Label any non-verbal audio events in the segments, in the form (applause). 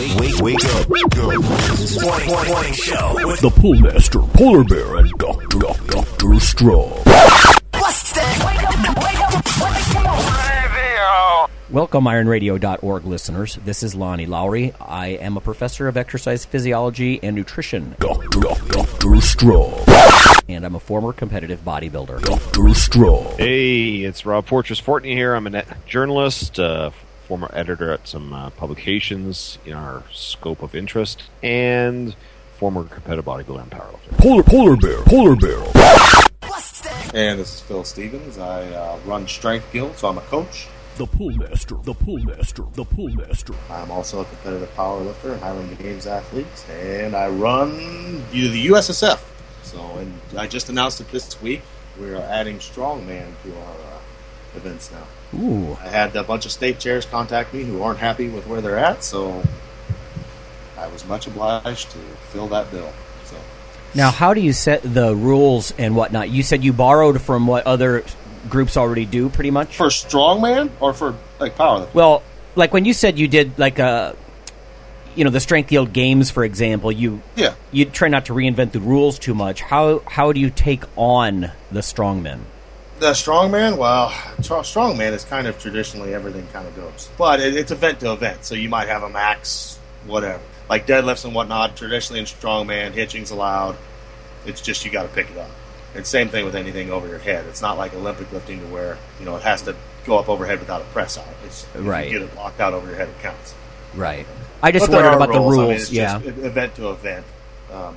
Wake, wake up. Morning, morning, morning show. With The Pool Master, Polar Bear, and Dr. Dr. Dr. Straw. What's that? Welcome, IronRadio.org listeners. This is Lonnie Lowery. I am a professor of exercise physiology and nutrition, Dr. Dr. Dr. Straw. and I'm a former competitive bodybuilder. Dr. Straw. Hey, it's Rob Fortress Fortney here. I'm a net journalist, uh, former editor at some uh, publications in our scope of interest, and former competitive bodybuilder and powerlifter. Polar Polar Bear, Polar Bear. And this is Phil Stevens. I uh, run Strength Guild, so I'm a coach. The Pool Master, the Pool Master, the Pool Master. I'm also a competitive powerlifter and Highland Games athlete, and I run the the USSF. So, and I just announced it this week. We are adding strongman to our uh, events now. Ooh. I had a bunch of state chairs contact me who aren't happy with where they're at, so I was much obliged to fill that bill. So, Now, how do you set the rules and whatnot? You said you borrowed from what other groups already do, pretty much. for strongman or for like powerlifting? well, like when you said you did like a, you know, the Strength Guild Games, for example, you Yeah. you try not to reinvent the rules too much. How how do you take on the strongmen? The strongman, well, tr- strongman is kind of traditionally everything kind of goes, but it, it's event to event. So you might have a max, whatever, like deadlifts and whatnot. Traditionally in strongman, hitching's allowed. It's just you got to pick it up. And same thing with anything over your head. It's not like Olympic lifting to where you know it has to go up overhead without a press on it. It's, if Right. You get it locked out over your head, it counts. Right. I just But wondered about the rules. I mean, it's yeah. just event to event. Um,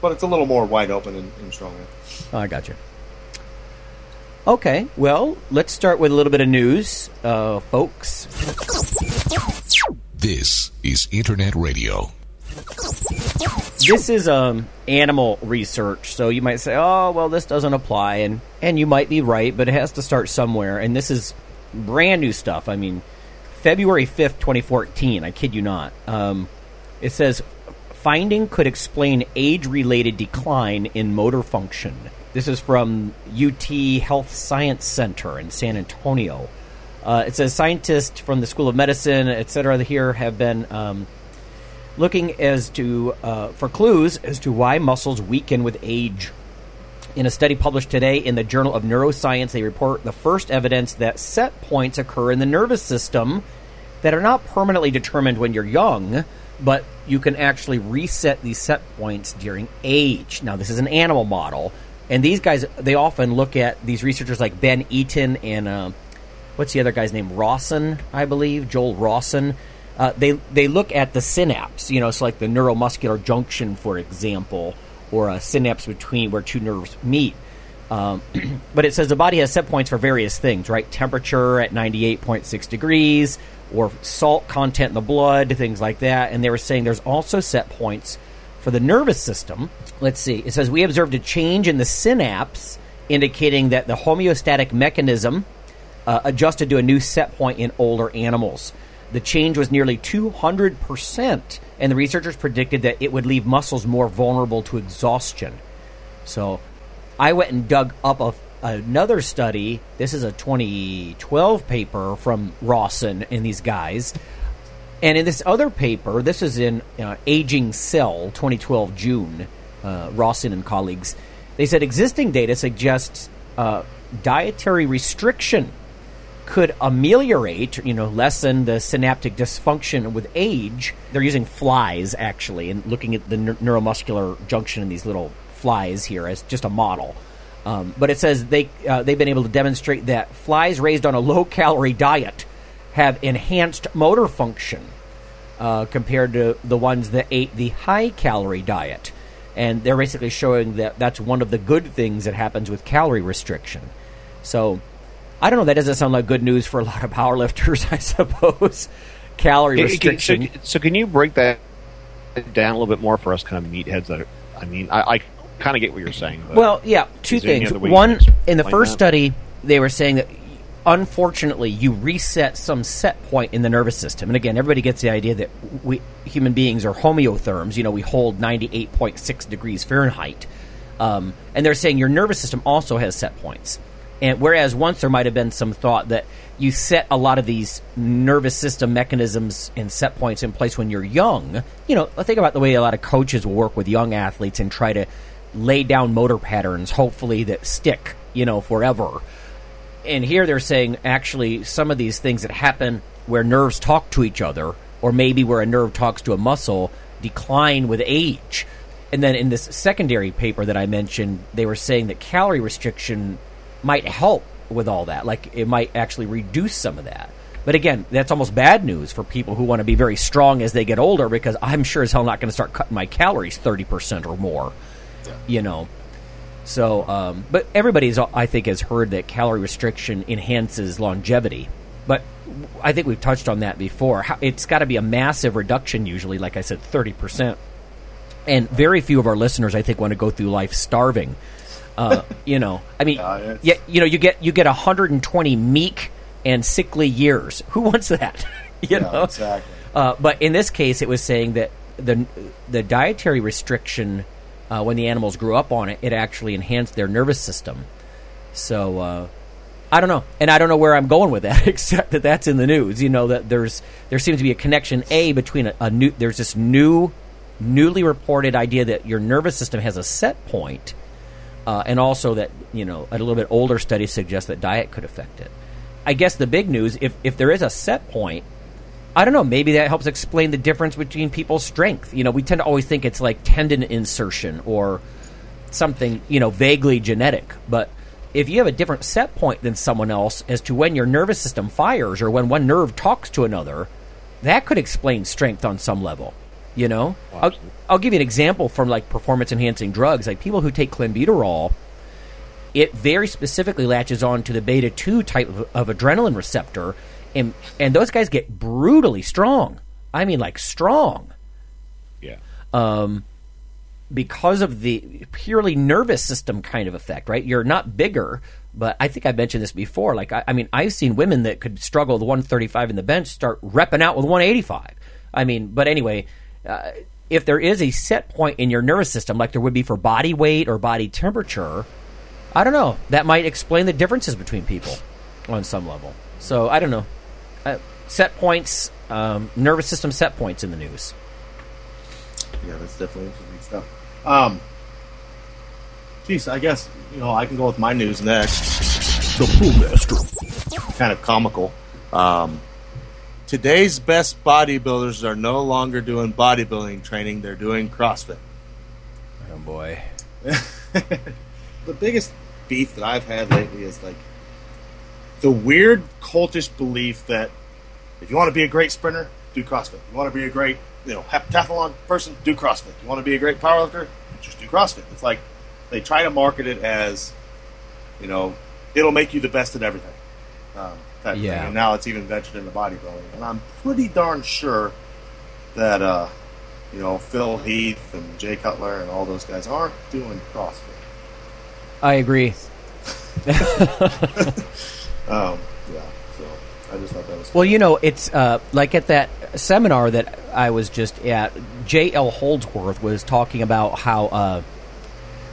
but it's a little more wide open in, in strongman. Oh, I got you. Okay, well, let's start with a little bit of news, uh, folks. This is Internet Radio. This is um, animal research, so you might say, "Oh, well, this doesn't apply," and and you might be right, but it has to start somewhere. And this is brand new stuff. I mean, February fifth, twenty fourteen. I kid you not. Um, it says finding could explain age-related decline in motor function. This is from UT Health Science Center in San Antonio. Uh, it says scientists from the School of Medicine, et cetera, here have been um, looking as to uh, for clues as to why muscles weaken with age. In a study published today in the Journal of Neuroscience, they report the first evidence that set points occur in the nervous system that are not permanently determined when you're young, but you can actually reset these set points during age. Now, this is an animal model, and these guys they often look at these researchers like Ben Eaton and uh, what's the other guy's name? Rawson, I believe, Joel Rawson. Uh, they they look at the synapse, you know, it's like the neuromuscular junction, for example, or a synapse between where two nerves meet. Um, (clears throat) but it says the body has set points for various things, right? Temperature at 98.6 degrees, or salt content in the blood, things like that. And they were saying there's also set points for the nervous system. Let's see. It says we observed a change in the synapse, indicating that the homeostatic mechanism uh, adjusted to a new set point in older animals. The change was nearly 200%, and the researchers predicted that it would leave muscles more vulnerable to exhaustion. So I went and dug up a, another study. This is a 2012 paper from Rawson and these guys. And in this other paper, this is in uh, Aging Cell, 2012 June, uh, Rawson and colleagues, they said existing data suggests uh, dietary restriction could ameliorate, you know, lessen the synaptic dysfunction with age. They're using flies actually, and looking at the neur- neuromuscular junction in these little flies here as just a model. Um, but it says they uh, they've been able to demonstrate that flies raised on a low calorie diet have enhanced motor function uh, compared to the ones that ate the high calorie diet. And they're basically showing that that's one of the good things that happens with calorie restriction. So, I don't know. That doesn't sound like good news for a lot of powerlifters, (laughs) I suppose. Calorie restriction. So, so can you break that down a little bit more for us kind of meatheads that are, I mean, I, I kind of get what you're saying. Well, yeah, two is there any things. other way you One, in the first that? study, they were saying that unfortunately you reset some set point in the nervous system. And again, everybody gets the idea that we human beings are homeotherms. You know, we hold 98.6 degrees Fahrenheit. Um, and they're saying your nervous system also has set points. And whereas once there might have been some thought that you set a lot of these nervous system mechanisms and set points in place when you're young, you know, think about the way a lot of coaches will work with young athletes and try to lay down motor patterns, hopefully that stick, you know, forever. And here they're saying actually some of these things that happen where nerves talk to each other, or maybe where a nerve talks to a muscle, decline with age. And then in this secondary paper that I mentioned, they were saying that calorie restriction might help with all that. Like it might actually reduce some of that. But again, that's almost bad news for people who want to be very strong as they get older because I'm sure as hell not going to start cutting my calories 30% or more. You know. So, um, but everybody's, I think, has heard that calorie restriction enhances longevity. But I think we've touched on that before. It's got to be a massive reduction, usually, like I said, 30%. And very few of our listeners, I think, want to go through life starving. Uh, (laughs) you know, I mean, Yeah, yeah, you know, you get you get 120 meek and sickly years. (laughs) Who wants that? (laughs) you Yeah, know, exactly. Uh, but in this case, it was saying that the the dietary restriction uh, when the animals grew up on it, it actually enhanced their nervous system. So uh, I don't know, and I don't know where I'm going with that, (laughs) except that that's in the news. You know that there's there seems to be a connection a between a, a new there's this new newly reported idea that your nervous system has a set point, uh, and also that you know a little bit older studies suggest that diet could affect it. I guess the big news, if if there is a set point, I don't know. Maybe that helps explain the difference between people's strength. You know, we tend to always think it's like tendon insertion or something, you know, vaguely genetic. But if you have a different set point than someone else as to when your nervous system fires or when one nerve talks to another, that could explain strength on some level. You know, oh, I'll, I'll give you an example from like performance enhancing drugs. Like people who take clenbuterol, it very specifically latches on to the beta 2 type of, of adrenaline receptor and and those guys get brutally strong i mean like strong Yeah. Um, because of the purely nervous system kind of effect right you're not bigger but i think i mentioned this before like i, I mean i've seen women that could struggle with 135 in the bench start repping out with 185 i mean but anyway uh, if there is a set point in your nervous system like there would be for body weight or body temperature I don't know. That might explain the differences between people on some level. So I don't know. Uh, set points, um, nervous system set points in the news. Yeah, that's definitely interesting stuff. Um, geez, I guess you know I can go with my news next. The Brewmaster. Kind of comical. Um, today's best bodybuilders are no longer doing bodybuilding training; they're doing CrossFit. Oh boy. (laughs) the biggest beef that I've had lately is like the weird cultish belief that if you want to be a great sprinter, do CrossFit. You want to be a great, you know, heptathlon person, do CrossFit. You want to be a great powerlifter, just do CrossFit. It's like they try to market it as, you know, it'll make you the best at everything. Um, Yeah. thing. And now it's even ventured into bodybuilding. And I'm pretty darn sure that, uh, you know, Phil Heath and Jay Cutler and all those guys aren't doing CrossFit. I agree. (laughs) (laughs) Um, yeah, so I just thought that was Well, you know, it's uh, like at that seminar that I was just at, J.L. Holdsworth was talking about how, uh,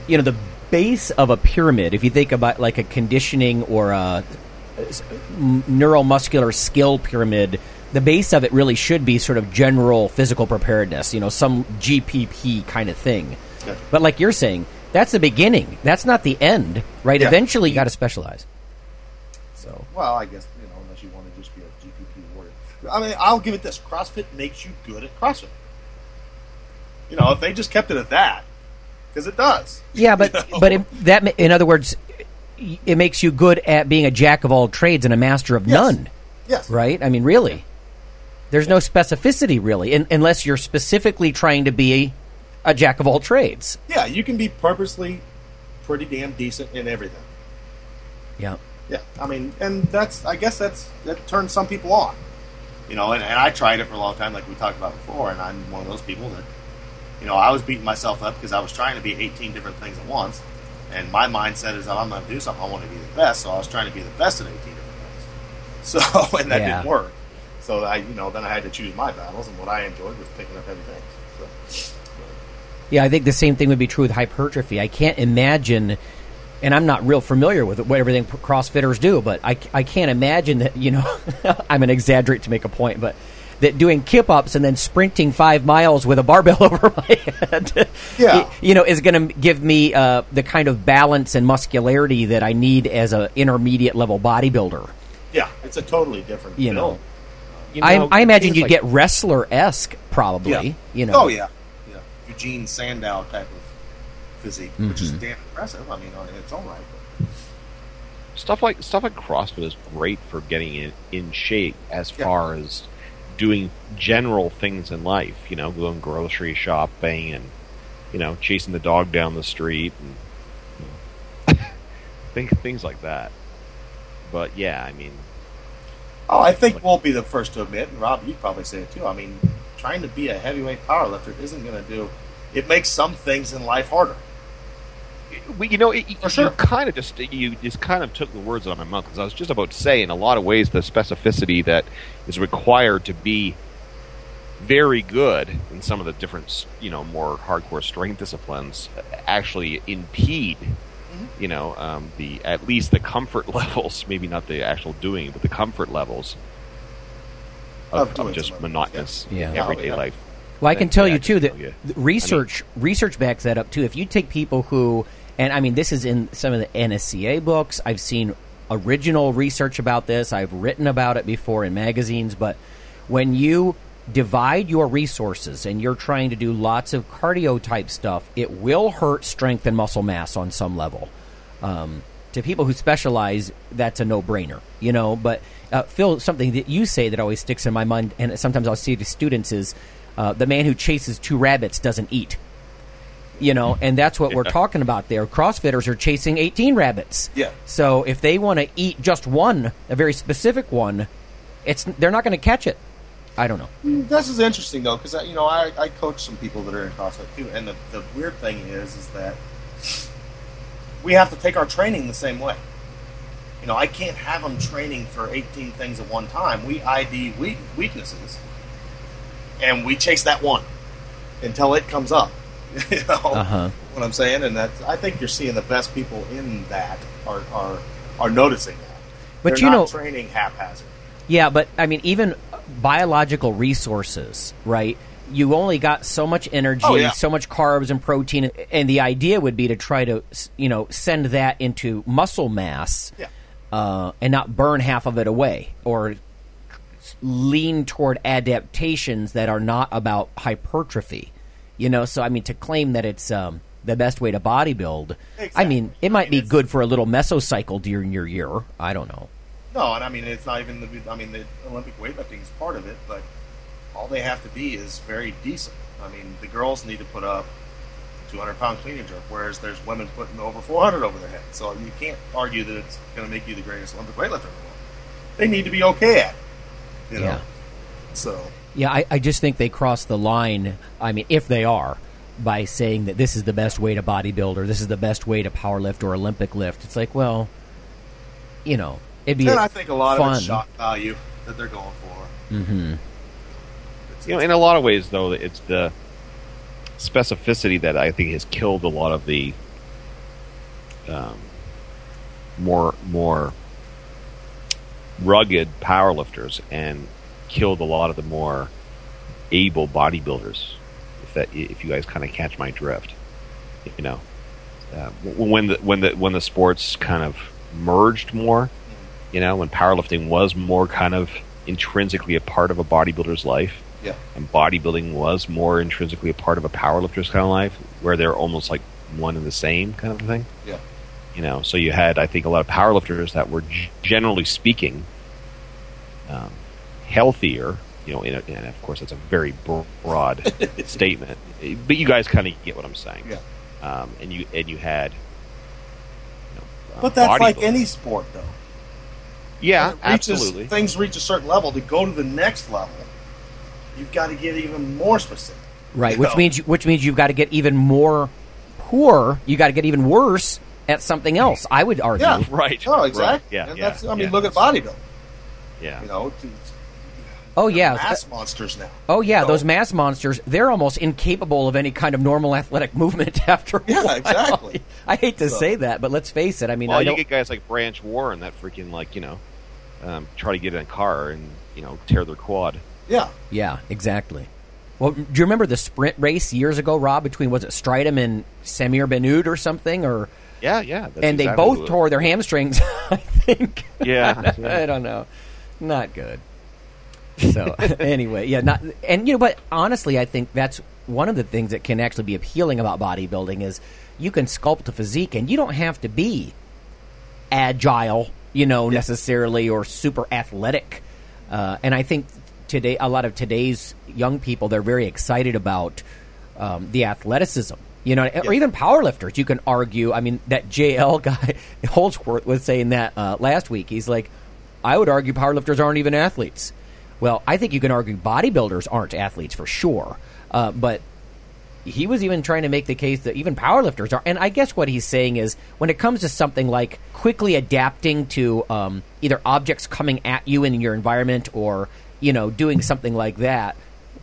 you know, the base of a pyramid, if you think about like a conditioning or a neuromuscular skill pyramid, the base of it really should be sort of general physical preparedness, you know, some GPP kind of thing. Yeah. But like you're saying, that's the beginning. That's not the end, right? Yeah. Eventually, you got to specialize. So, well, I guess you know, unless you want to just be a GPP warrior. I mean, I'll give it this: CrossFit makes you good at CrossFit. You know, if they just kept it at that, because it does. Yeah, but (laughs) You know? but it, that in other words, it makes you good at being a jack of all trades and a master of Yes. none, yes, right? I mean, really, there's no specificity really, in, unless you're specifically trying to be a jack of all trades. Yeah, you can be purposely pretty damn decent in everything. Yeah, Yeah, I mean, and that's I guess that's that turns some people on, you know. And, and I tried it for a long time, like we talked about before, and I'm one of those people that, you know, I was beating myself up because I was trying to be 18 different things at once, and my mindset is that I'm going to do something, I want to be the best, so I was trying to be the best at 18 different things. (laughs) So, and that Yeah. didn't work. So I, you know, then I had to choose my battles, and what I enjoyed was picking up everything. So, yeah. I think the same thing would be true with hypertrophy. I can't imagine and I'm not real familiar with what everything CrossFitters do, but I, I can't imagine that you know (laughs) I'm going to exaggerate to make a point, but that doing kip ups and then sprinting five miles with a barbell (laughs) over my head, Yeah. you know, is going to give me uh, the kind of balance and muscularity that I need as an intermediate level bodybuilder. Yeah, it's a totally different. You know, You I, know, I imagine you'd like- get wrestler esque probably. Yeah. You know, Oh yeah, yeah. Eugene Sandow type of physique, which Mm-hmm. is damn impressive. I mean, on its own right. But stuff like stuff like CrossFit is great for getting in, in shape as Yeah. far as doing general things in life. You know, going grocery shopping and you know chasing the dog down the street and you know, (laughs) think things like that. But yeah, I mean, oh, I think we'll be the first to admit, and Rob, you'd probably say it too. I mean, trying to be a heavyweight powerlifter isn't going to do. It makes some things in life harder. We, you know, it, For sure. you kind of just you just kind of took the words out of my mouth because I was just about to say, in a lot of ways, the specificity that is required to be very good in some of the different, you know, more hardcore strength disciplines actually impede, Mm-hmm. you know, um, the at least the comfort (laughs) levels, maybe not the actual doing, but the comfort levels Of of, of just some of it, monotonous yeah. everyday Oh, yeah. life. Well, I can tell that you too that tell you. th- research research backs that up too. If you take people who, and I mean, this is in some of the NSCA books. I've seen original research about this. I've written about it before in magazines. But when you divide your resources and you're trying to do lots of cardio type stuff, it will hurt strength and muscle mass on some level. Um, to people who specialize, that's a no brainer, you know. But uh, Phil, something that you say that always sticks in my mind, and sometimes I'll see to students is uh, the man who chases two rabbits doesn't eat. You know, and that's what we're talking about there. CrossFitters are chasing 18 rabbits. Yeah. So if they want to eat just one, a very specific one, it's they're not going to catch it. I don't know. Mm, this is interesting though, because you know I, I coach some people that are in CrossFit too, and the, the weird thing is is that we have to take our training the same way. You know, I can't have them training for 18 things at one time. We ID weaknesses, and we chase that one until it comes up. (laughs) you know Uh-huh. what I'm saying, and that I think you're seeing the best people in that are are, are noticing that. But They're you know- training haphazard. Yeah, but I mean, even biological resources, right? You only got so much energy, Oh, yeah. so much carbs and protein, and the idea would be to try to, you know, send that into muscle mass, Yeah. uh, and not burn half of it away, or lean toward adaptations that are not about hypertrophy. You know, so I mean, to claim that it's um, the best way to bodybuild, I mean, it might I mean, be good for a little mesocycle during your year. I don't know. No, and I mean it's not even the. I mean the Olympic weightlifting is part of it, but all they have to be is very decent. I mean the girls need to put up 200 pound clean and jerk, whereas there's women putting over 400 over their head. So you can't argue that it's going to make you the greatest Olympic weightlifter in the world. They need to be okay at it. You know. Yeah. So Yeah, I, I just think they cross the line. I mean, if they are, by saying that this is the best way to bodybuild or this is the best way to powerlift or Olympic lift. It's like, well, you know, it'd be and I think a lot fun. of it's shock value that they're going for. Mm-hmm. You know, in a lot of ways, though, it's the specificity that I think has killed a lot of the um, more more rugged powerlifters and killed a lot of the more able bodybuilders. If that, if you guys kind of catch my drift, you know, uh, when the when the when the sports kind of merged more, you know, when powerlifting was more kind of intrinsically a part of a bodybuilder's life, Yeah. and bodybuilding was more intrinsically a part of a powerlifter's kind of life, where they're almost like one and the same kind of thing. Yeah. You know, so you had, I think, a lot of powerlifters that were, g- generally speaking, um, healthier. You know, in a, and of course, that's a very broad (laughs) statement, but you guys kind of get what I'm saying. Yeah. Um, and you and you had. You know, uh, But that's like bodybuilding. any sport, though. Yeah, reaches- absolutely. Things reach a certain level. To go to the next level, you've got to get even more specific. right, which know? means you, which means you've got to get even more poor. You got to get even worse at something else. I would argue. Yeah. (laughs) Right. Oh, right, exactly. Yeah. And yeah, that's, I mean, yeah. look at bodybuilding. Yeah. You know, to- Oh, yeah. mass monsters now. Oh yeah, So- those mass monsters, they're almost incapable of any kind of normal athletic (laughs) movement (laughs) after a Yeah, while. exactly. I hate to So- say that, but let's face it. I mean, Well, I you get guys like Branch Warren that freaking like you know um, try to get in a car and you know tear their quad. Yeah, Yeah, exactly. Well, do you remember the sprint race years ago, Rob, between was it Strydom and Samir Bannout or something or Yeah, yeah. That's and they both tore their hamstrings, (laughs) I think. Yeah, I yeah. don't know. Not good. So (laughs) anyway, yeah, not and you know, but honestly, I think that's one of the things that can actually be appealing about bodybuilding is you can sculpt a physique, and you don't have to be agile, you know, necessarily or super athletic. Uh, and I think today, a lot of today's young people, they're very excited about um, the athleticism. You know, or even powerlifters. You can argue. I mean, that JL (laughs) guy Holdsworth was saying that uh, last week. He's like, I would argue powerlifters aren't even athletes. Well, I think you can argue bodybuilders aren't athletes for sure. Uh, but he was even trying to make the case that even powerlifters are. And I guess what he's saying is when it comes to something like quickly adapting to um, either objects coming at you in your environment or, you know, doing something like that.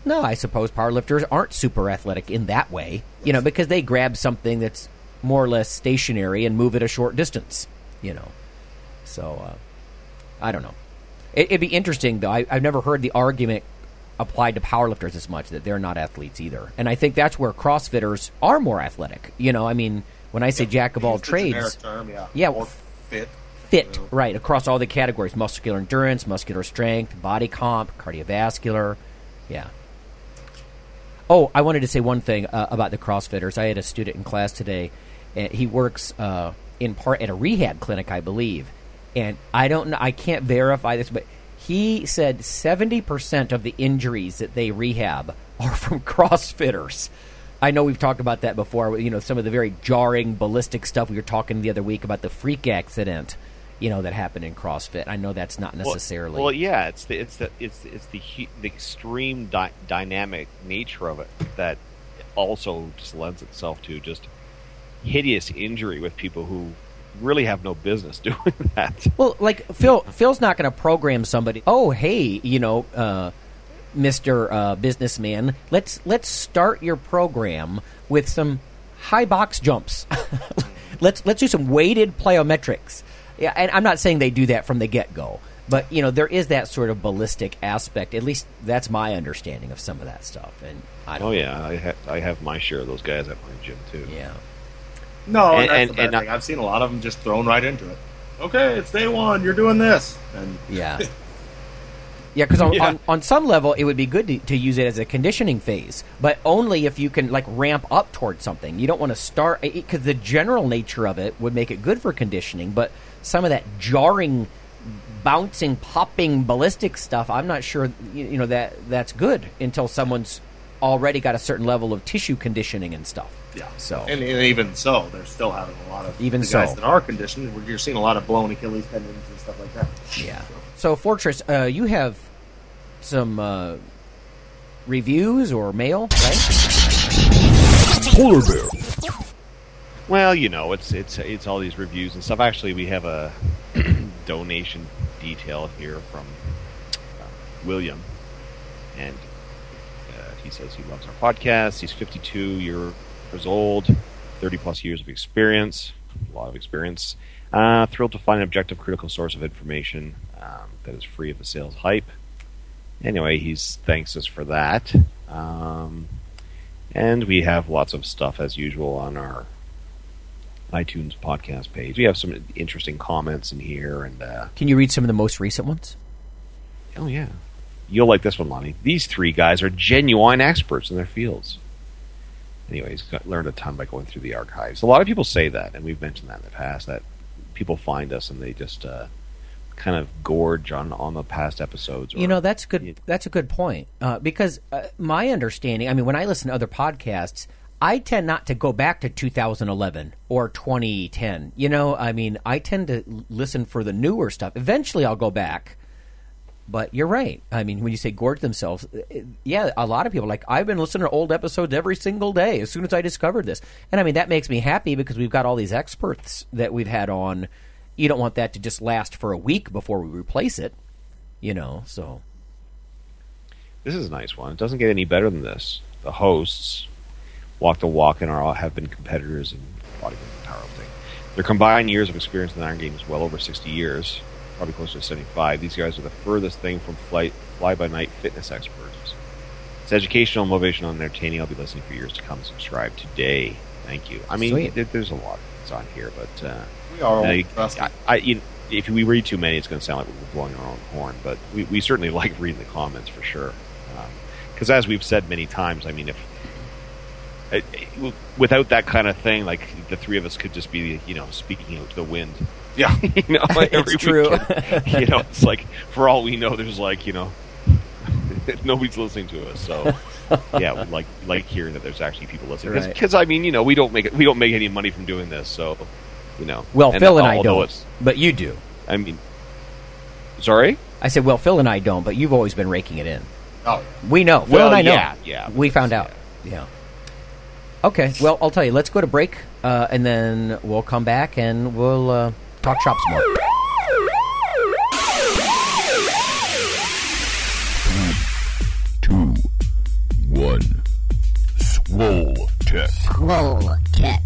No, I suppose powerlifters aren't super athletic in that way, you know, because they grab something that's more or less stationary and move it a short distance, you know. So, uh, I don't know. It, it'd be interesting, though. I, I've never heard the argument applied to powerlifters as much that they're not athletes either. And I think that's where CrossFitters are more athletic. You know, I mean, when I say jack of all Use the generic trades, term, yeah, Yeah. or fit. fit, you know. right, across all the categories muscular endurance, muscular strength, body comp, cardiovascular. Yeah. Oh, I wanted to say one thing uh, about the CrossFitters. I had a student in class today. And he works uh, in part at a rehab clinic, I believe. And I don't know, I can't verify this, but he said 70% of the injuries that they rehab (laughs) are from CrossFitters. I know we've talked about that before. You know, some of the very jarring, ballistic stuff we were talking the other week about the freak accident, you know, that happened in CrossFit. I know that's not necessarily. Well, yeah, it's the it's the it's it's the, the extreme dy- dynamic nature of it that also just lends itself to just hideous injury with people who really have no business (laughs) doing that. Well, like Phil, Phil's not going to program somebody. Oh, hey, you know, uh, Mister uh, Businessman, let's let's start your program with some high box jumps. (laughs) let's let's do some weighted plyometrics. Yeah, and I'm not saying they do that from the get go, but you know, there is that sort of ballistic aspect. At least that's my understanding of some of that stuff. And I. Oh yeah, I ha- I have my share of those guys at my gym too. yeah. No, And- and, that's and- the bad and thing. I've seen a lot of them just thrown right into it. Okay, it's day one. You're doing this, and Yeah. (laughs) Yeah, because on, Yeah. on, on some level, it would be good to, to use it as a conditioning phase, but only if you can like ramp up towards something. You don't want to start because the general nature of it would make it good for conditioning, but some of that jarring, bouncing, popping, ballistic stuff, I'm not sure you, you know that that's good until someone's already got a certain level of tissue conditioning and stuff. Yeah. So and, and even so, they're still having a lot of Even the guys so. that are conditioned. You're seeing a lot of blown Achilles tendons and stuff like that. Yeah. So, Fortress, uh, you have some uh, reviews or mail, right? Polar bear. Well, you know, it's it's it's all these reviews and stuff. Actually, we have a (clears throat) donation detail here from uh, William, and uh, he says he loves our podcast. He's 52 years old, 30 plus years of experience, a lot of experience. Uh, thrilled to find an objective, critical source of information um, that is free of the sales hype. Anyway, he's thanks us for that. Um, and we have lots of stuff as usual on our iTunes podcast page. We have some interesting comments in here, and uh, Can you read some of the most recent ones? oh yeah, you'll like this one, Lonnie. These three guys are genuine experts in their fields. Anyways, got, learned a ton by going through the archives. A lot of people say that, and we've mentioned that in the past. That people find us and they just uh, kind of gorge on on the past episodes. Or, You know, that's good. Yeah. That's a good point uh, because uh, my understanding. I mean, when I listen to other podcasts, I tend not to go back to 2011 or 2010. You know, I mean, I tend to listen for the newer stuff. Eventually, I'll go back. But you're right. I mean, when you say gorge themselves, uh, yeah, a lot of people like I've been listening to old episodes every single day as soon as I discovered this, and I mean that makes me happy because we've got all these experts that we've had on. You don't want that to just last for a week before we replace it, you know. So This is a nice one. It doesn't get any better than this. The hosts walk the walk and are all have been competitors in bodybuilding and powerlifting. Their combined years of experience in the Iron Game is well over 60 years, probably closer to 75. These guys are the furthest thing from flight, fly-by-night fitness experts. It's educational, motivational, and entertaining. I'll be listening for years to come. Subscribe today. Thank you. I mean, Sweet. there, there's a lot that's on here, but uh, We are all I. I, I, you, if we read too many, it's going to sound like we're blowing our own horn. But we, we certainly (laughs) like reading the comments for sure. Because as we've said many times, I mean, if it, it- without that kind of thing, like the three of us could just be, you know, speaking out to the wind. Yeah. (laughs) you know, like every true. weekend. (laughs) you know, it's like for all we know, there's like you know, (laughs) nobody's listening to us. So yeah, we like like hearing that there's actually people listening. Right. Because I mean, you know, we don't make it, we don't make any money from doing this. So you know, Well, Phil and I don't, it's- but you do. I mean, sorry. I said, well, Phil and I don't, but you've always been raking it in. Oh, We know. Phil Well, and I know. yeah, yeah. We found out. Yeah. Okay. Well, I'll tell you. Let's go to break, uh, and then we'll come back and we'll uh, talk shop some more. Two, one. Swole Tech. Roll tech.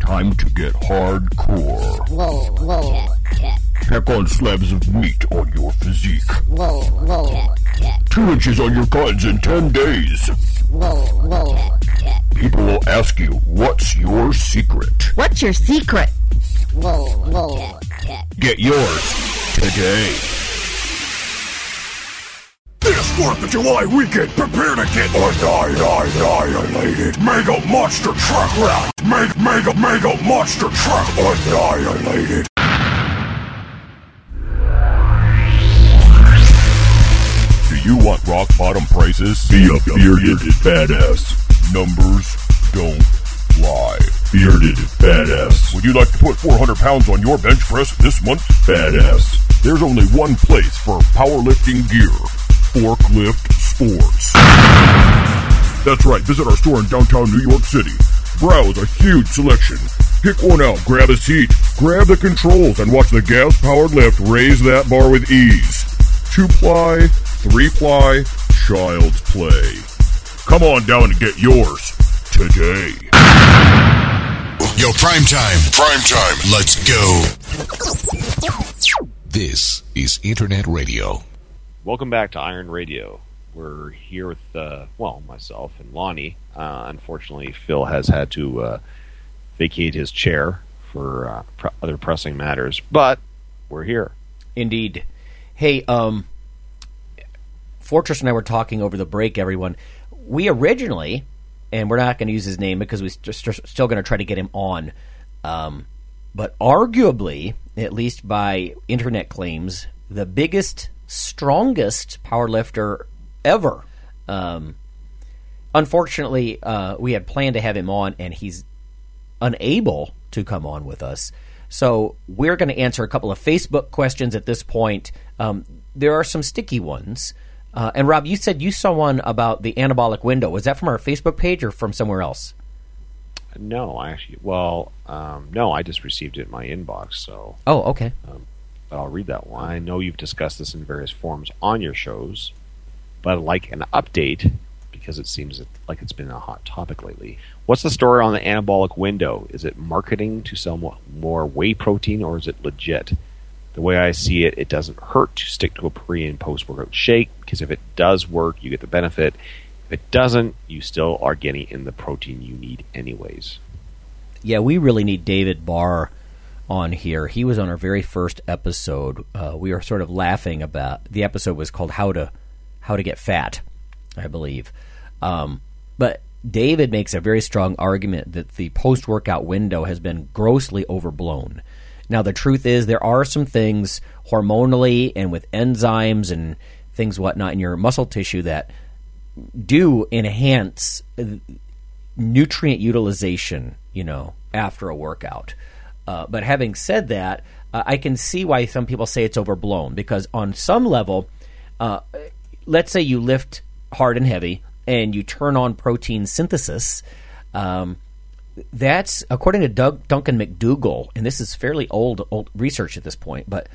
Time to get hardcore. Roll roll tech. Pack on slabs of meat on your physique. Roll roll tech. Two inches on your guns in ten days. Roll roll tech. People will ask you, what's your secret? What's your secret? Roll roll tech. Get yours today. This 4th of July weekend, prepare to get annihilated. Mega Monster Truck Rally. Mega, mega, mega Monster Truck annihilated. Do you want rock bottom prices? Be a bearded badass. Numbers don't lie. Bearded badass. Would you like to put 400 pounds on your bench press this month? Badass. There's only one place for powerlifting gear. Forklift Sports. That's right, visit our store in downtown New York City. Browse a huge selection. Pick one out, grab a seat, grab the controls, and watch the gas powered lift raise that bar with ease. Two ply, three ply, child's play. Come on down and get yours today. Yo, prime time. Prime time. Let's go. This is Internet Radio. Welcome back to Iron Radio. We're here with, uh, well, myself and Lonnie. Uh, unfortunately, Phil has had to uh, vacate his chair for uh, pr- other pressing matters, but we're here. Indeed. Hey, um, Fortress and I were talking over the break. Everyone, we originally, and we're not going to use his name because we're st- still going to try to get him on. Um, but arguably, at least by internet claims, the biggest, strongest powerlifter ever. Um, unfortunately, uh, we had planned to have him on, and he's unable to come on with us. So we're going to answer a couple of Facebook questions at this point. Um, there are some sticky ones. Uh, and Rob, you said you saw one about the anabolic window. Was that from our Facebook page or from somewhere else? No, I actually, well, um, no, I just received it in my inbox, so Oh, okay. but I'll read that one. I know you've discussed this in various forms on your shows, but I'd like an update because it seems like it's been a hot topic lately. What's the story on the anabolic window? Is it marketing to sell mo- more whey protein or is it legit? The way I see it, it doesn't hurt to stick to a pre and post workout shake because if it does work, you get the benefit. If it doesn't, you still are getting in the protein you need anyways. Yeah, we really need David Barr on here. He was on our very first episode. Uh, we were sort of laughing about the episode was called "How to How to Get Fat," I believe. Um, but David makes a very strong argument that the post workout window has been grossly overblown. Now, the truth is, there are some things hormonally and with enzymes and things whatnot in your muscle tissue that do enhance nutrient utilization, you know, after a workout. Uh, but having said that, uh, I can see why some people say it's overblown because on some level, uh, let's say you lift hard and heavy and you turn on protein synthesis. Um, that's according to Doug Duncan MacDougall, and this is fairly old old research at this point, but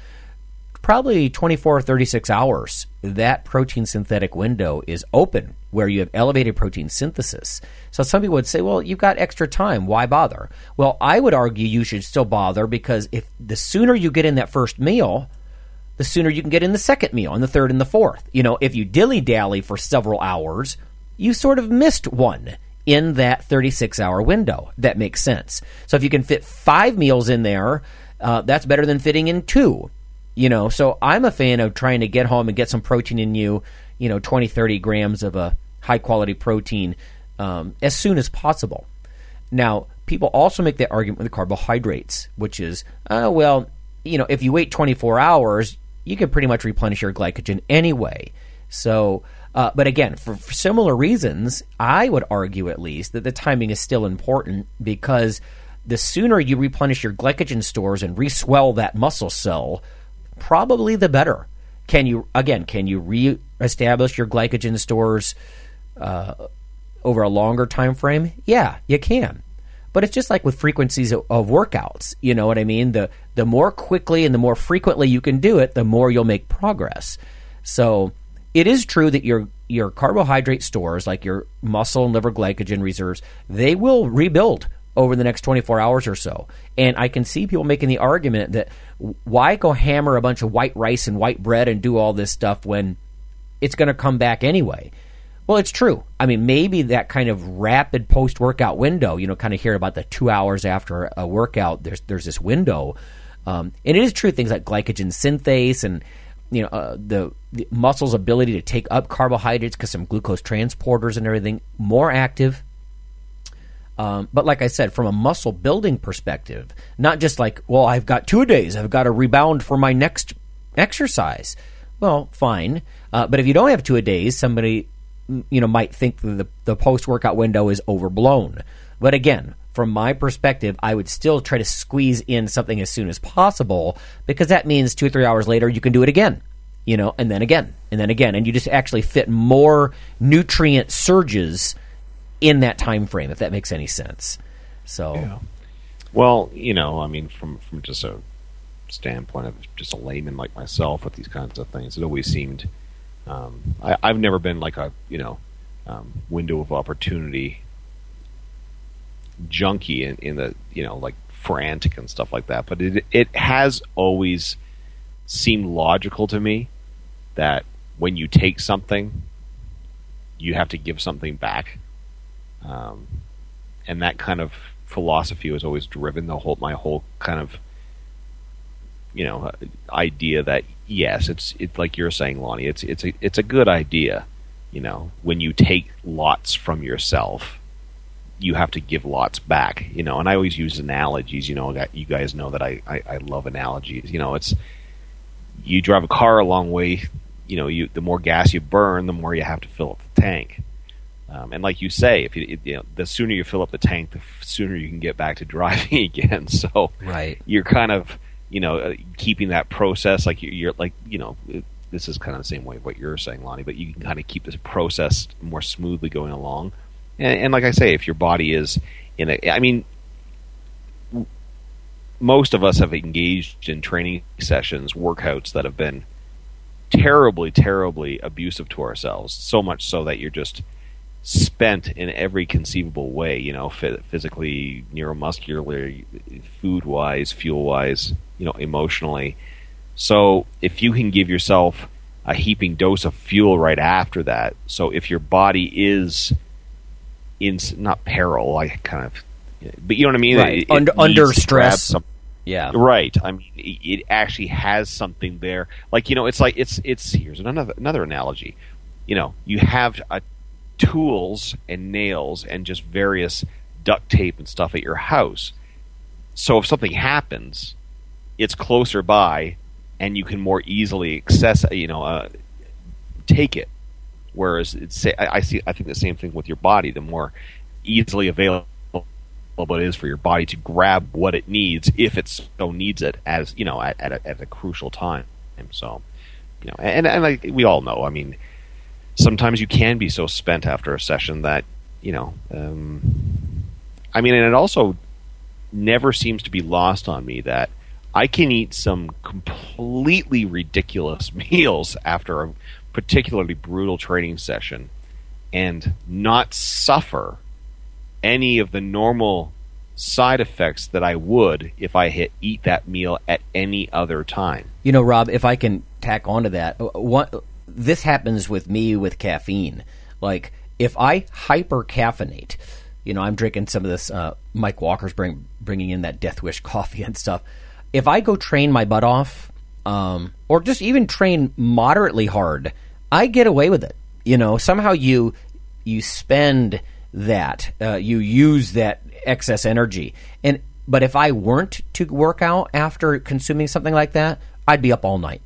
probably 24 or 36 hours, that protein synthetic window is open where you have elevated protein synthesis. So some people would say, well, you've got extra time. Why bother? Well, I would argue you should still bother because if the sooner you get in that first meal, the sooner you can get in the second meal and the third and the fourth. You know, if you dilly dally for several hours, you sort of missed one in that 36 hour window. That makes sense. So if you can fit five meals in there, uh, that's better than fitting in two. You know, so I'm a fan of trying to get home and get some protein in you, you know, 20, 30 grams of a high quality protein um, as soon as possible. Now, people also make that argument with carbohydrates, which is, uh, well, you know, if you wait 24 hours, you can pretty much replenish your glycogen anyway. So, uh, but again, for, for similar reasons, I would argue at least that the timing is still important because the sooner you replenish your glycogen stores and reswell that muscle cell, probably the better. Can you again? Can you reestablish your glycogen stores uh, over a longer time frame? Yeah, you can. But it's just like with frequencies of, of workouts. You know what I mean? The the more quickly and the more frequently you can do it, the more you'll make progress. So it is true that your your carbohydrate stores, like your muscle and liver glycogen reserves, they will rebuild over the next 24 hours or so. And I can see people making the argument that why go hammer a bunch of white rice and white bread and do all this stuff when it's going to come back anyway. Well, it's true. I mean, maybe that kind of rapid post workout window, you know, kind of hear about the two hours after a workout, there's, there's this window. Um, and it is true, things like glycogen synthase and, you know, uh, the, the muscle's ability to take up carbohydrates because some glucose transporters and everything more active. Um, but like I said, from a muscle building perspective, not just like, well, I've got two days, I've got to rebound for my next exercise. Well, fine. Uh, but if you don't have two a days, somebody you know might think the the post workout window is overblown. But again, from my perspective, I would still try to squeeze in something as soon as possible because that means two or three hours later you can do it again, you know, and then again, and then again, and you just actually fit more nutrient surges in that time frame, if that makes any sense. So, Yeah. Well, you know, I mean, from from just a standpoint of just a layman like myself with these kinds of things, it always seemed. Um, I, I've never been like a you know um, window of opportunity junkie in, in the you know like frantic and stuff like that, but it it has always seemed logical to me that when you take something, you have to give something back. Um, and that kind of philosophy was always driven the whole my whole kind of you know idea that yes it's it's like you're saying Lonnie it's it's a it's a good idea you know when you take lots from yourself you have to give lots back you know and I always use analogies you know you guys know that I I, I love analogies you know it's you drive a car a long way you know you the more gas you burn the more you have to fill up the tank um, and like you say, if you, you know, the sooner you fill up the tank, the sooner you can get back to (laughs) driving again. So right. you're kind of, you know, uh, keeping that process like you're, you're like, you know, this is kind of the same way of what you're saying, Lonnie. But you can kind of keep this process more smoothly going along. And, and like I say, if your body is in a, I mean, most of us have engaged in training sessions, workouts that have been terribly, terribly abusive to ourselves. So much so that you're just spent in every conceivable way, you know, phy- physically, neuromuscularly, food wise, fuel wise, you know, emotionally. So if you can give yourself a heaping dose of fuel right after that, so if your body is in not peril, I kind of, but you know what I mean. Right. It- it Under- needs under stress. Yeah. Right. I mean, it it actually has something there. Like you know, it's like it's it's here's another another analogy. You know, you have uh tools and nails and just various duct tape and stuff at your house. So if something happens, it's closer by, and you can more easily access. You know, uh, take it. Whereas it's I, I see I think the same thing with your body. The more easily available it is for your body to grab what it needs if it so needs it as you know at, at, a, at a crucial time. And so, you know, and and like we all know, I mean, sometimes you can be so spent after a session that you know, um, I mean, and it also never seems to be lost on me that I can eat some completely ridiculous (laughs) meals after a particularly brutal training session and not suffer any of the normal side effects that I would if I hit eat that meal at any other time. You know, Rob, if I can tack onto that, uh, what this happens with me with caffeine. Like if I hyper caffeinate, you know, I'm drinking some of this. Uh, Mike Walker's bring, bringing in that Death Wish (laughs) coffee and stuff. If I go train my butt off, um, or just even train moderately hard, I get away with it. You know, somehow you you spend that, uh, you use that excess energy, and but if I weren't to work out after consuming something like that, I'd be up all night.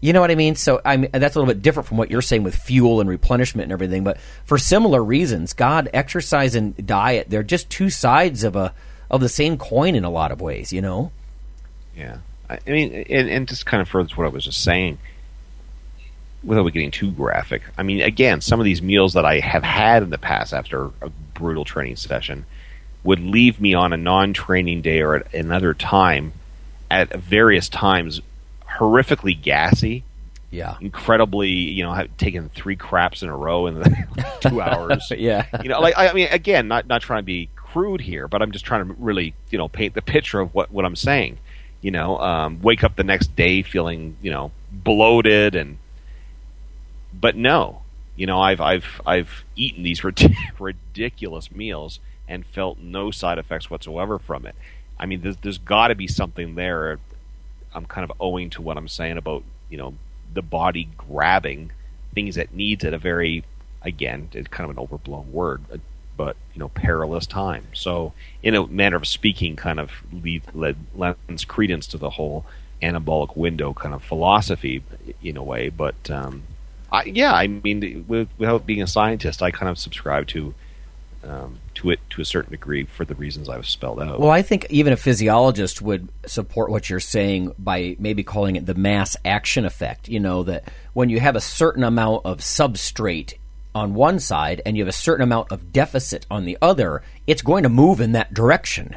You know what I mean? So I that's a little bit different from what you're saying with fuel and replenishment and everything. But for similar reasons, God, exercise and diet, they're just two sides of a of the same coin in a lot of ways. You know? Yeah, I mean, and, and just kind of furthers what I was just saying, without getting too graphic. I mean, again, some of these meals that I have had in the past after a brutal training session would leave me on a non-training day or at another time, at various times, horrifically gassy, Yeah. incredibly, you know, have taken three craps in a row in the (laughs) two hours. (laughs) Yeah. you know, like I I mean, again, not not trying to be crude here, but I'm just trying to really, you know, paint the picture of what what I'm saying. You know, um, wake up the next day feeling, you know, bloated and, but no, you know, I've I've I've eaten these (laughs) rid- ridiculous meals and felt no side effects whatsoever from it. I mean, there's, there's got to be something there. I'm kind of owing to what I'm saying about you know the body grabbing things it needs at a very again it's kind of an overblown word uh, but you know perilous time. So in a manner of speaking kind of lead, led, lends credence to the whole anabolic window kind of philosophy in a way. But um, I, yeah i mean with, without being a scientist i kind of subscribe to um, to it to a certain degree for the reasons i've spelled out. Well, I think even a physiologist would support what you're saying by maybe calling it the mass action effect. You know, that when you have a certain amount of substrate on one side and you have a certain amount of deficit on the other, it's going to move in that direction.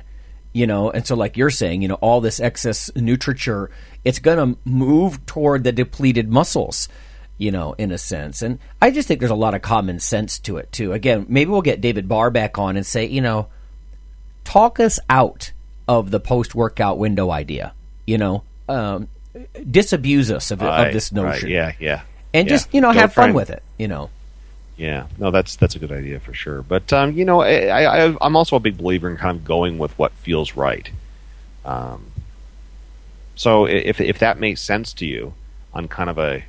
You know, and so like you're saying, you know, all this excess nutriture, it's going to move toward the depleted muscles you know, in a sense. And I just think there's a lot of common sense to it too. Again, maybe we'll get David Barr back on and say, you know, talk us out of the post workout window idea. You know, um, disabuse us of, Right, of this right, notion. yeah yeah and yeah. just you know have fun with it. You know, Yeah, no, that's that's a good idea for sure. But um, you know, I, I, I'm also a big believer in kind of going with what feels right. Um, so if if that makes sense to you on kind of a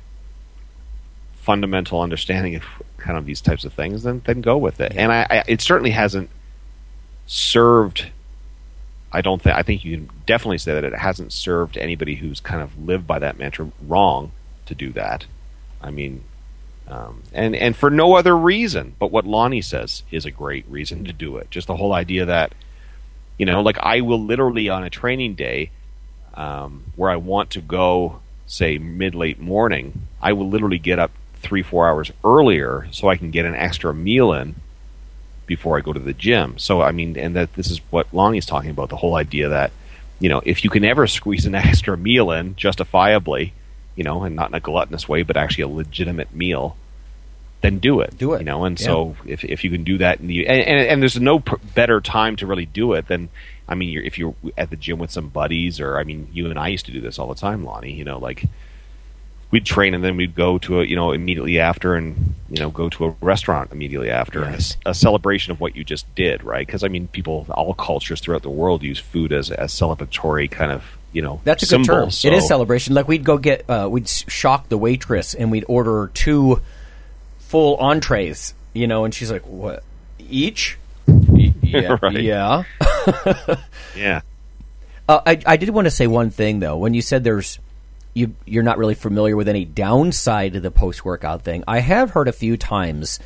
fundamental understanding of kind of these types of things, then then go with it. And I, I it certainly hasn't served. I don't think. I think you can definitely say that it hasn't served anybody who's kind of lived by that mantra wrong to do that. I mean, um, and and for no other reason but what Lonnie says is a great reason to do it. Just the whole idea that you know, like I will literally on a training day um, where I want to go, say mid late morning, I will literally get up three four hours earlier so I can get an extra meal in before I go to the gym. So I mean, and that this is what Lonnie's talking about the whole idea that you know if you can ever (laughs) squeeze an extra meal in justifiably, you know, and not in a gluttonous way, but actually a legitimate meal, then do it. Do it. You know, and so if if you can do that, in the, and, and and there's no pr- better time to really do it than. I mean, you're, if you're at the gym with some buddies, or I mean, you and I used to do this all the time, Lonnie. You know, like we'd train and then we'd go to a you know immediately after and you know go to a restaurant immediately after a a a, celebration of what you just did right because i mean people all cultures throughout the world use food as a celebratory kind of you know that's a symbol. good term. So- It is celebration. Like we'd go get, uh, we'd shock the waitress and we'd order two full entrees. You know, and she's like, "What each?" (laughs) Yeah, Right. yeah. (laughs) yeah Uh, I, I did want to say one thing though. When you said there's you you're not really familiar with any downside to the post workout thing, I have heard a few times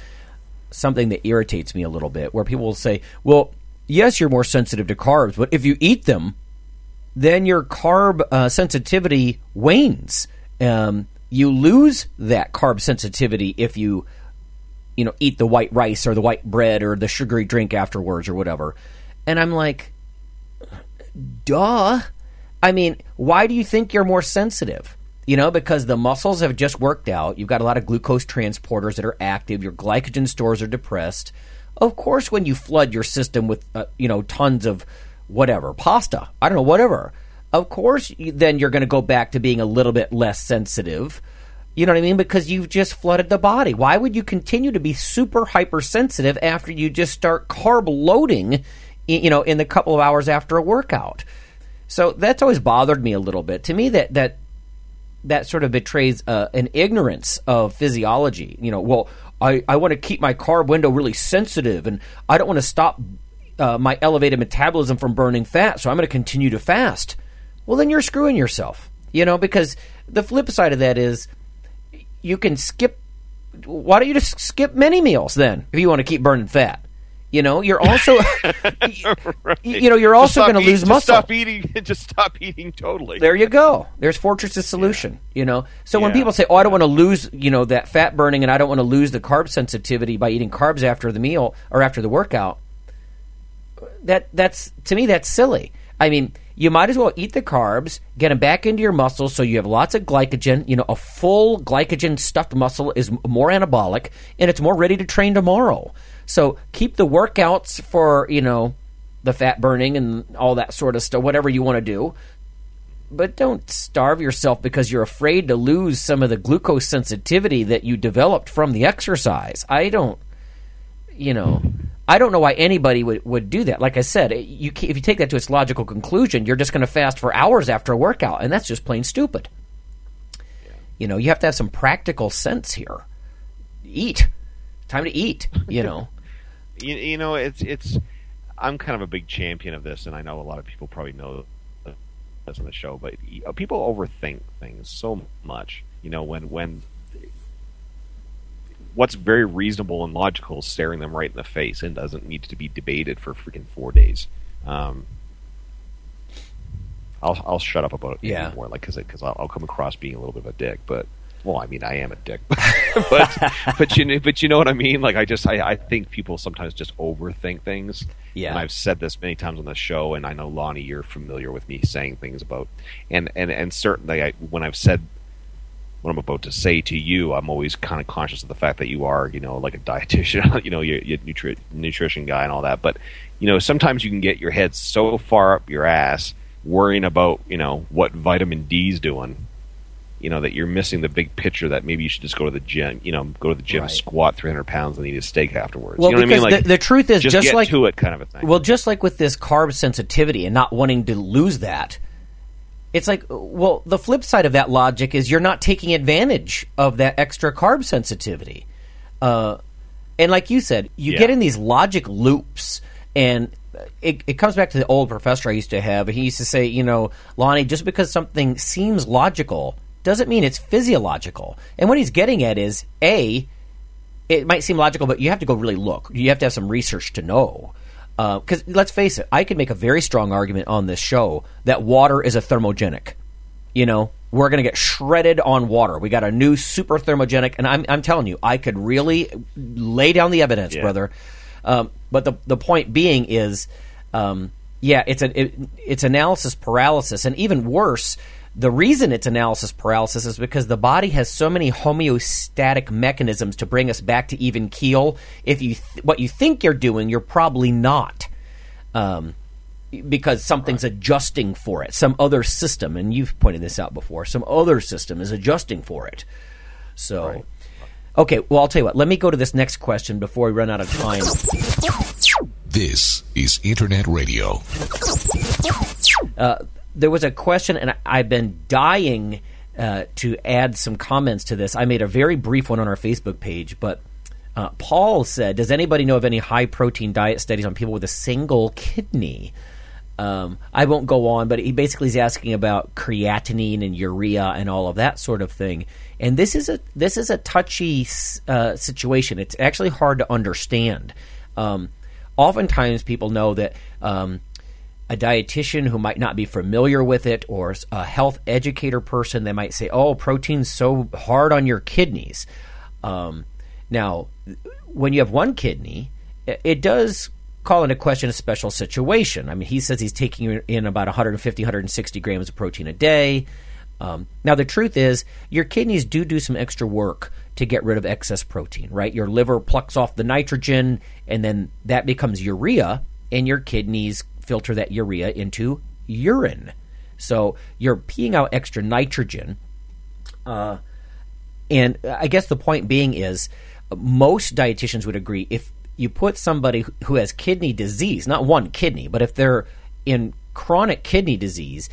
something that irritates me a little bit, where people will say, "Well, yes, you're more sensitive to carbs, but if you eat them, then your carb uh, sensitivity wanes. Um, you lose that carb sensitivity if you you know eat the white rice or the white bread or the sugary drink afterwards or whatever." And I'm like, duh. I mean, why do you think you're more sensitive? You know, because the muscles have just worked out. You've got a lot of glucose transporters that are active. Your glycogen stores are depressed. Of course, when you flood your system with, uh, you know, tons of whatever, pasta, I don't know, whatever, of course, then you're going to go back to being a little bit less sensitive. You know what I mean? Because you've just flooded the body. Why would you continue to be super hypersensitive after you just start carb loading, you know, in the couple of hours after a workout? So that's always bothered me a little bit. To me, that that that sort of betrays uh, an ignorance of physiology. You know, well, I, I want to keep my carb window really sensitive, and I don't want to stop uh, my elevated metabolism from burning fat, so I'm going to continue to fast. Well, then you're screwing yourself. You know, because the flip side of that is you can skip. Why don't you just skip many meals then if you want to keep burning fat? You know, you're also, (laughs) you know, you're also going to lose just muscle. Stop eating. (laughs) Just stop eating totally. There you go. There's Fortress's solution. You know, so when people say, "Oh, I don't want to lose," you know, that fat burning, and I don't want to lose the carb sensitivity by eating carbs after the meal or after the workout, that that's to me that's silly. I mean, you might as well eat the carbs, get them back into your muscles, so you have lots of glycogen. You know, a full glycogen stuffed muscle is more anabolic, and it's more ready to train tomorrow. So keep the workouts for you know the fat burning and all that sort of stuff, whatever you want to do but don't starve yourself because you're afraid to lose some of the glucose sensitivity that you developed from the exercise. I don't, you know, I don't know why anybody would, would do that. Like I said, it- you if you take that to its logical conclusion, you're just going to fast for hours after a workout, and that's just plain stupid. You know, you have to have some practical sense here. Eat. Time to eat. You know. (laughs) you, you know, it's it's. I'm kind of a big champion of this, and I know a lot of people probably know this on the show, but people overthink things so much. You know, when when what's very reasonable and logical is staring them right in the face and doesn't need to be debated for freaking four days. Um, I'll I'll shut up about it Yeah. more, like because because I'll, I'll come across being a little bit of a dick, but. Well, I mean, I am a dick, (laughs) but (laughs) but you know, but you know what I mean. Like, I just I, I think people sometimes just overthink things. Yeah. and I've said this many times on the show, and I know Lonnie, you're familiar with me saying things about, and and and certainly, I, when I've said what I'm about to say to you, I'm always kind of conscious of the fact that you are, you know, like a (laughs) dietitian, you know, you're, you're a nutri- nutrition guy and all that. But you know, sometimes you can get your head so far up your ass worrying about, you know, what vitamin D's doing. You know that you're missing the big picture. That maybe you should just go to the gym. You know, go to the gym, Right. squat 300 pounds, and eat a steak afterwards. Well, you know what I because mean? Like, the, the truth is, just, just, get like to it, kind of a thing. Well, just like with this carb sensitivity and not wanting to lose that, it's like, well, the flip side of that logic is you're not taking advantage of that extra carb sensitivity. Uh, and like you said, you Yeah. get in these logic loops, and it, it comes back to the old professor I used to have. He used to say, you know, Lonnie, just because something seems logical doesn't mean it's physiological. And what he's getting at is, A, it might seem logical, but you have to go really look. You have to have some research to know. Because let's face it, I could make a very strong argument on this show that water is a thermogenic. You know, we're going to get shredded on water. We got a new super thermogenic, and I'm, I'm telling you, I could really lay down the evidence, Yeah. brother. Um, but the the point being is, um, yeah, it's a it, it's analysis paralysis, and even worse, the reason it's analysis paralysis is because the body has so many homeostatic mechanisms to bring us back to even keel. If you th- what you think you're doing, you're probably not. Um, because something's adjusting for it, some other system, and you've pointed this out before. Some other system is adjusting for it. So, okay. Well, I'll tell you what. Let me go to this next question before we run out of time. This is Internet Radio. There was a question, and I've been dying uh, to add some comments to this. I made a very brief one on our Facebook page, but uh, Paul said, "Does anybody know of any high protein diet studies on people with a single kidney?" Um, I won't go on, but he basically is asking about creatinine and urea and all of that sort of thing. And this is a this is a touchy uh, situation. It's actually hard to understand. Um, oftentimes, people know that um, a dietitian who might not be familiar with it or a health educator person, they might say, "Oh, protein's so hard on your kidneys." Um, now, when you have one kidney, it- does call into question a special situation. I mean, he says he's taking in about 150, 160 grams of protein a day. Um, now, the truth is, your kidneys do do some extra work to get rid of excess protein, right? Your liver plucks off the nitrogen, and then that becomes urea, and your kidneys filter that urea into urine. So you're peeing out extra nitrogen. Uh, and I guess the point being is most dietitians would agree if you put somebody who has kidney disease, not one kidney, but if they're in chronic kidney disease,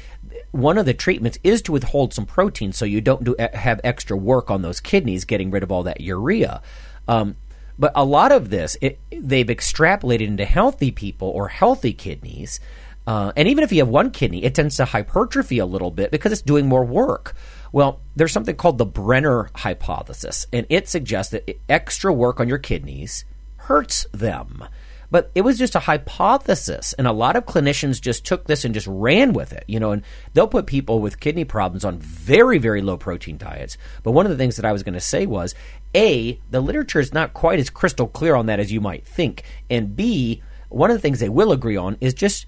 one of the treatments is to withhold some protein so you don't do have extra work on those kidneys getting rid of all that urea. Um, but a lot of this, it, they've extrapolated into healthy people or healthy kidneys. Uh, and even if you have one kidney, it tends to hypertrophy a little bit because it's doing more work. Well, there's something called the Brenner hypothesis, and it suggests that extra work on your kidneys hurts them. But it was just a hypothesis, and a lot of clinicians just took this and just ran with it, you know. And they'll put people with kidney problems on very, very low protein diets. But one of the things that I was going to say was, a, the literature is not quite as crystal clear on that as you might think, and b, one of the things they will agree on is just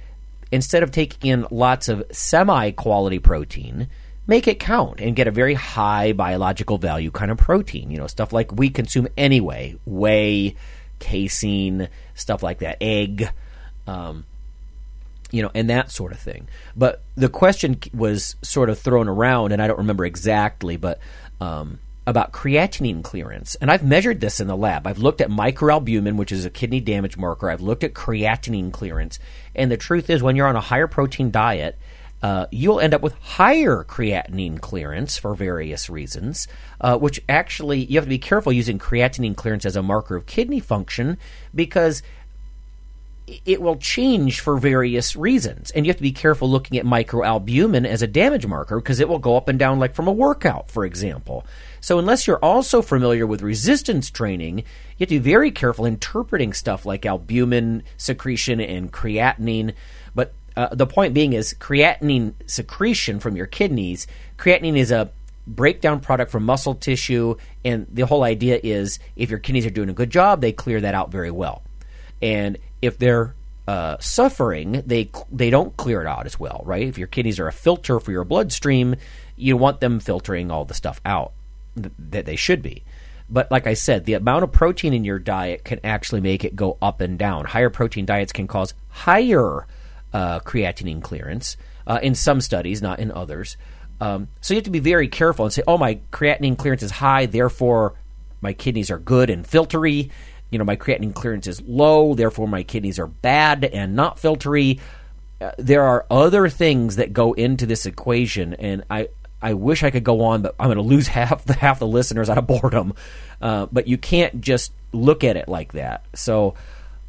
instead of taking in lots of semi quality protein, make it count and get a very high biological value kind of protein. You know, stuff like we consume anyway whey, casein, stuff like that, egg, um, you know, and that sort of thing. But the question was sort of thrown around, and I don't remember exactly, but. Um, about creatinine clearance. And I've measured this in the lab. I've looked at microalbumin, which is a kidney damage marker. I've looked at creatinine clearance. And the truth is, when you're on a higher protein diet, uh, you'll end up with higher creatinine clearance for various reasons, uh, which actually you have to be careful using creatinine clearance as a marker of kidney function because it will change for various reasons. And you have to be careful looking at microalbumin as a damage marker because it will go up and down, like from a workout, for example. So, unless you're also familiar with resistance training, you have to be very careful interpreting stuff like albumin secretion and creatinine. But uh, the point being is creatinine secretion from your kidneys, creatinine is a breakdown product from muscle tissue, and the whole idea is if your kidneys are doing a good job, they clear that out very well. And if they're uh, suffering, they they don't clear it out as well, right? If your kidneys are a filter for your bloodstream, you want them filtering all the stuff out that they should be. But like I said, the amount of protein in your diet can actually make it go up and down. Higher protein diets can cause higher uh, creatinine clearance uh, in some studies, not in others. Um, so you have to be very careful and say, "Oh, my creatinine clearance is high, therefore my kidneys are good and filtery." You know, my creatinine clearance is low, therefore my kidneys are bad and not filtery. Uh, there are other things that go into this equation, and I I wish I could go on, but I'm going to lose (laughs) half the half the listeners out of boredom. Uh, but you can't just look at it like that. So,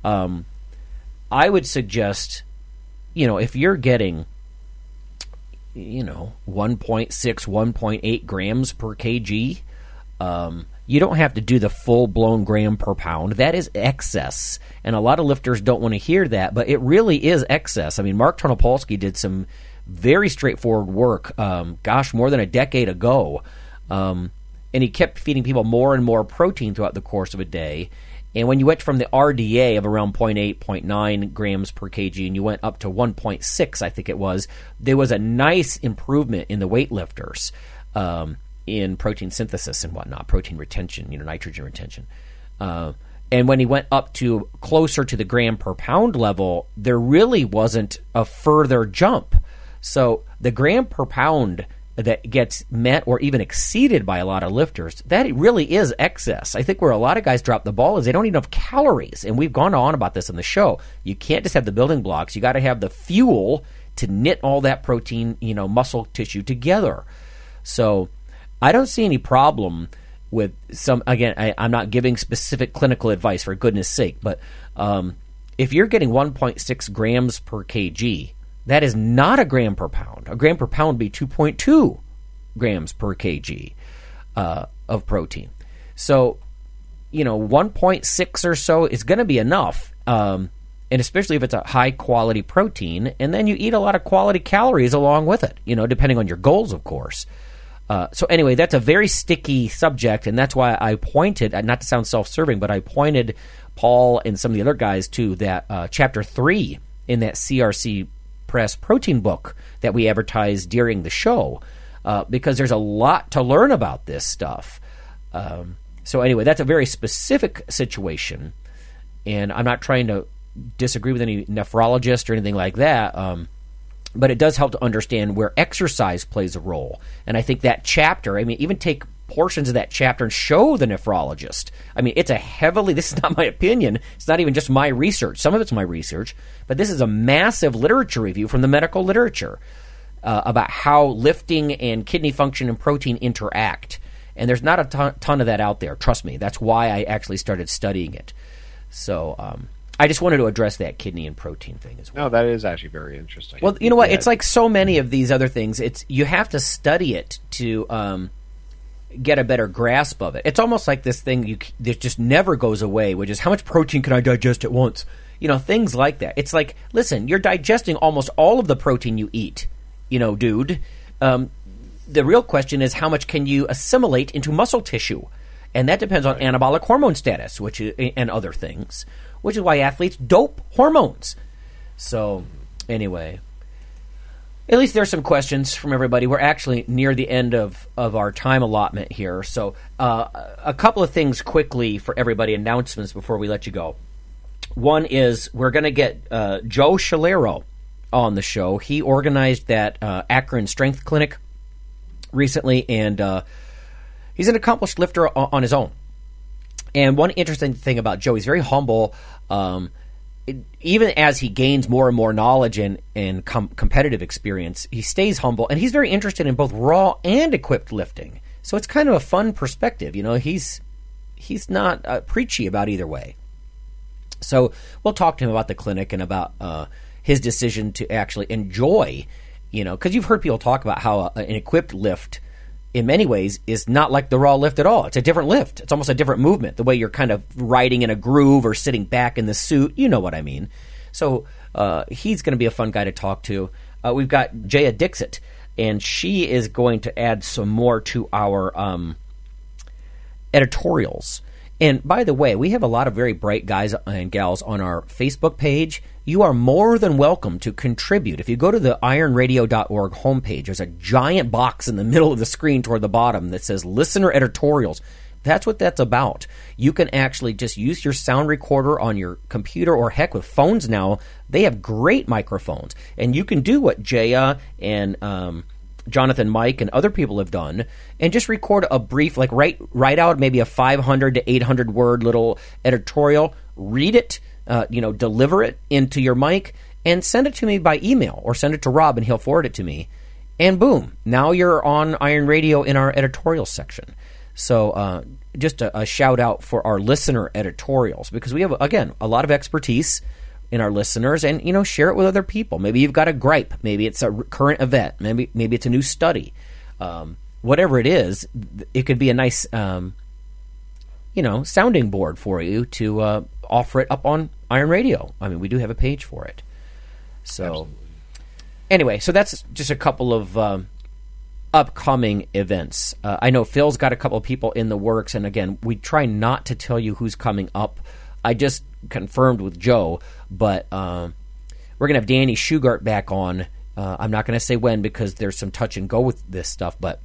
um, I would suggest, you know, if you're getting, you know, 1.6, 1.8 grams per kg, um, you don't have to do the full blown gram per pound. That is excess. And a lot of lifters don't want to hear that, but it really is excess. I mean, Mark Tarnopolsky did some very straightforward work, um, gosh, more than a decade ago. Um, and he kept feeding people more and more protein throughout the course of a day. And when you went from the RDA of around 0.8, 0.9 grams per kg and you went up to 1.6, I think it was, there was a nice improvement in the weightlifters. Um, in protein synthesis and whatnot, protein retention, you know, nitrogen retention. Uh, and when he went up to closer to the gram per pound level, there really wasn't a further jump. So the gram per pound that gets met or even exceeded by a lot of lifters, that really is excess. I think where a lot of guys drop the ball is they don't eat enough calories. And we've gone on about this in the show. You can't just have the building blocks, you got to have the fuel to knit all that protein, you know, muscle tissue together. So I don't see any problem with some. Again, I, am not giving specific clinical advice for goodness sake, but um, if you're getting 1.6 grams per kg, that is not a gram per pound. A gram per pound would be 2.2 grams per kg uh, of protein. So, you know, 1.6 or so is going to be enough. Um, and especially if it's a high quality protein, and then you eat a lot of quality calories along with it, you know, depending on your goals, of course. Uh, so anyway, that's a very sticky subject, and that's why I pointed, uh, not to sound self-serving, but I pointed Paul and some of the other guys to that uh, chapter three in that CRC Press protein book that we advertised during the show, uh, because there's a lot to learn about this stuff. Um, so anyway, that's a very specific situation, and I'm not trying to disagree with any nephrologist or anything like that. Um, but it does help to understand where exercise plays a role. And I think that chapter, I mean, even take portions of that chapter and show the nephrologist. I mean, it's a heavily, (laughs) this is not my opinion, it's not even just my research. Some of it's my research, but this is a massive literature review from the medical literature uh, about how lifting and kidney function and protein interact. And there's not a ton, ton of that out there. Trust me. That's why I actually started studying it. So, um, I just wanted to address that kidney and protein thing as well. No, that is actually very interesting. Well, you know what? Yeah. It's like so many of these other things. It's you have to study it to um, get a better grasp of it. It's almost like this thing you that just never goes away, which is how much protein can I digest at once? You know, things like that. It's like, listen, you're digesting almost all of the protein you eat. You know, dude. Um, the real question is how much can you assimilate into muscle tissue, and that depends on anabolic hormone status, which is, and other things. Which is why athletes dope hormones. So, anyway, at least there's some questions from everybody. We're actually near the end of, of our time allotment here. So, uh, a couple of things quickly for everybody announcements before we let you go. One is we're going to get uh, Joe Shalero on the show. He organized that uh, Akron Strength Clinic recently, and uh, he's an accomplished lifter on his own. And one interesting thing about Joe, he's very humble. Um, it- even as he gains more and more knowledge and, and com- competitive experience, he stays humble and he's very interested in both raw and equipped lifting. So it's kind of a fun perspective. You know, he's he's not uh, preachy about either way. So we'll talk to him about the clinic and about uh, his decision to actually enjoy, you know, because you've heard people talk about how a, an equipped lift, in many ways, is not like the raw lift at all. It's a different lift. It's almost a different movement. The way you're kind of riding in a groove or sitting back in the suit, you know what I mean. So uh, he's going to be a fun guy to talk to. Uh, we've got Jaya Dixit, and she is going to add some more to our. Um, editorials. And by the way, we have a lot of very bright guys and gals on our Facebook page. You are more than welcome to contribute. If you go to the ironradio.org homepage, there's a giant box in the (laughs) middle of the screen toward the bottom that says listener editorials. That's what that's about. You can actually just use your sound recorder on your computer or heck with phones now. They have great microphones. And you can do what Jaya and um, Jonathan Mike and other people have done, and just record a brief, like write write out maybe a 500 to 800 word little editorial, read it, uh, you know, deliver it into your mic, and send it to me by email or send it to Rob, and he'll forward it to me. And boom, now you're on Iron Radio in our editorial section. So uh, just a, a shout out for our listener editorials because we have again a lot of expertise in our listeners and you know share it with other people. Maybe you've got a gripe. Maybe it's a current event. Maybe maybe it's a new study. Um, whatever it is it could be a nice um, you know sounding board for you to uh, offer it up on iron radio. I mean we do have a page for it. So anyway so that's just a couple of um, upcoming events. Uh, i know phil's got a couple of people in the works and again we try not to tell you who's coming up. I just confirmed with joe but um, we're going to have dani shugart back on uh, i'm not going to say when because there's some touch and go with this stuff but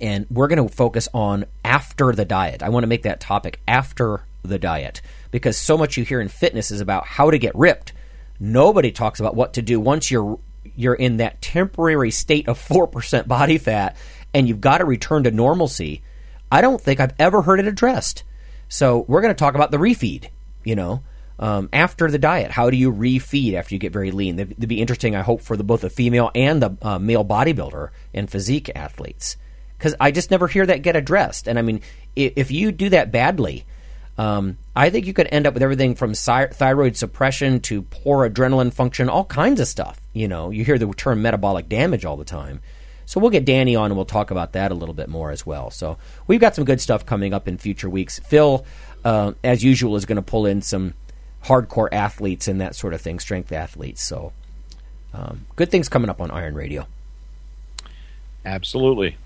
and we're going to focus on after the diet. I want to make that topic after the diet because so much you hear in fitness is about how to get ripped. Nobody talks about what to do once you're you're in that temporary state of 4% body fat and you've got to return to normalcy. I don't think I've ever heard it addressed. So, we're going to talk about the refeed, you know, um, after the diet. How do you refeed after you get very lean? That'd, be interesting, I hope, for the, both the female and the uh, male bodybuilder and physique athletes because I just never hear that get addressed. And I mean, if, if you do that badly, um, I think you could end up with everything from thyroid suppression to poor adrenaline function, all kinds of stuff. You know, you hear the term metabolic damage all the time. So we'll get Dani on and we'll talk about that a little bit more as well. So we've got some good stuff coming up in future weeks. Phil, uh, as usual, is going to pull in some hardcore athletes and that sort of thing, strength athletes. So um, good things coming up on Iron Radio. Absolutely.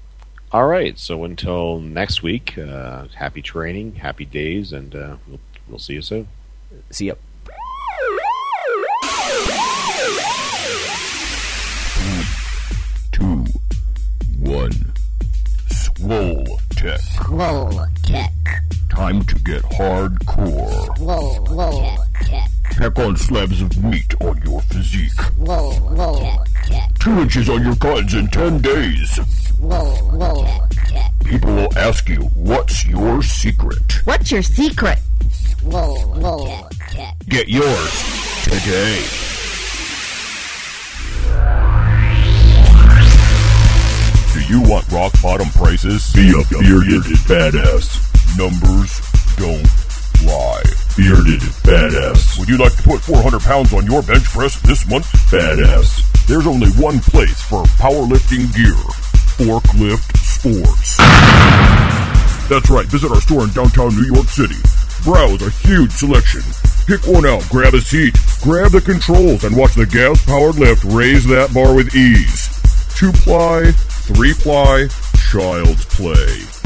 All right. So until next week, uh, happy training, happy days, and uh, we'll, we'll see you soon. See ya. Two, one. Swole Tech. Roll kick. Time to get hardcore. Roll roll kick. Pack on slabs of meat on your physique. Roll roll kick. Two inches on your guns in ten days. Roll roll kick. People will ask you, what's your secret? What's your secret? Roll roll kick. Get yours today. Do you want rock bottom prices? Be a bearded badass. Numbers don't lie. Bearded badass. Would you like to put 400 pounds on your bench press this month? Badass. There's only one place for powerlifting gear. Forklift Sports. That's right, visit our store in downtown New York City. Browse a huge selection. Pick one out, grab a seat, grab the controls, and watch the gas powered lift raise that bar with ease. Two ply, three ply, child's play.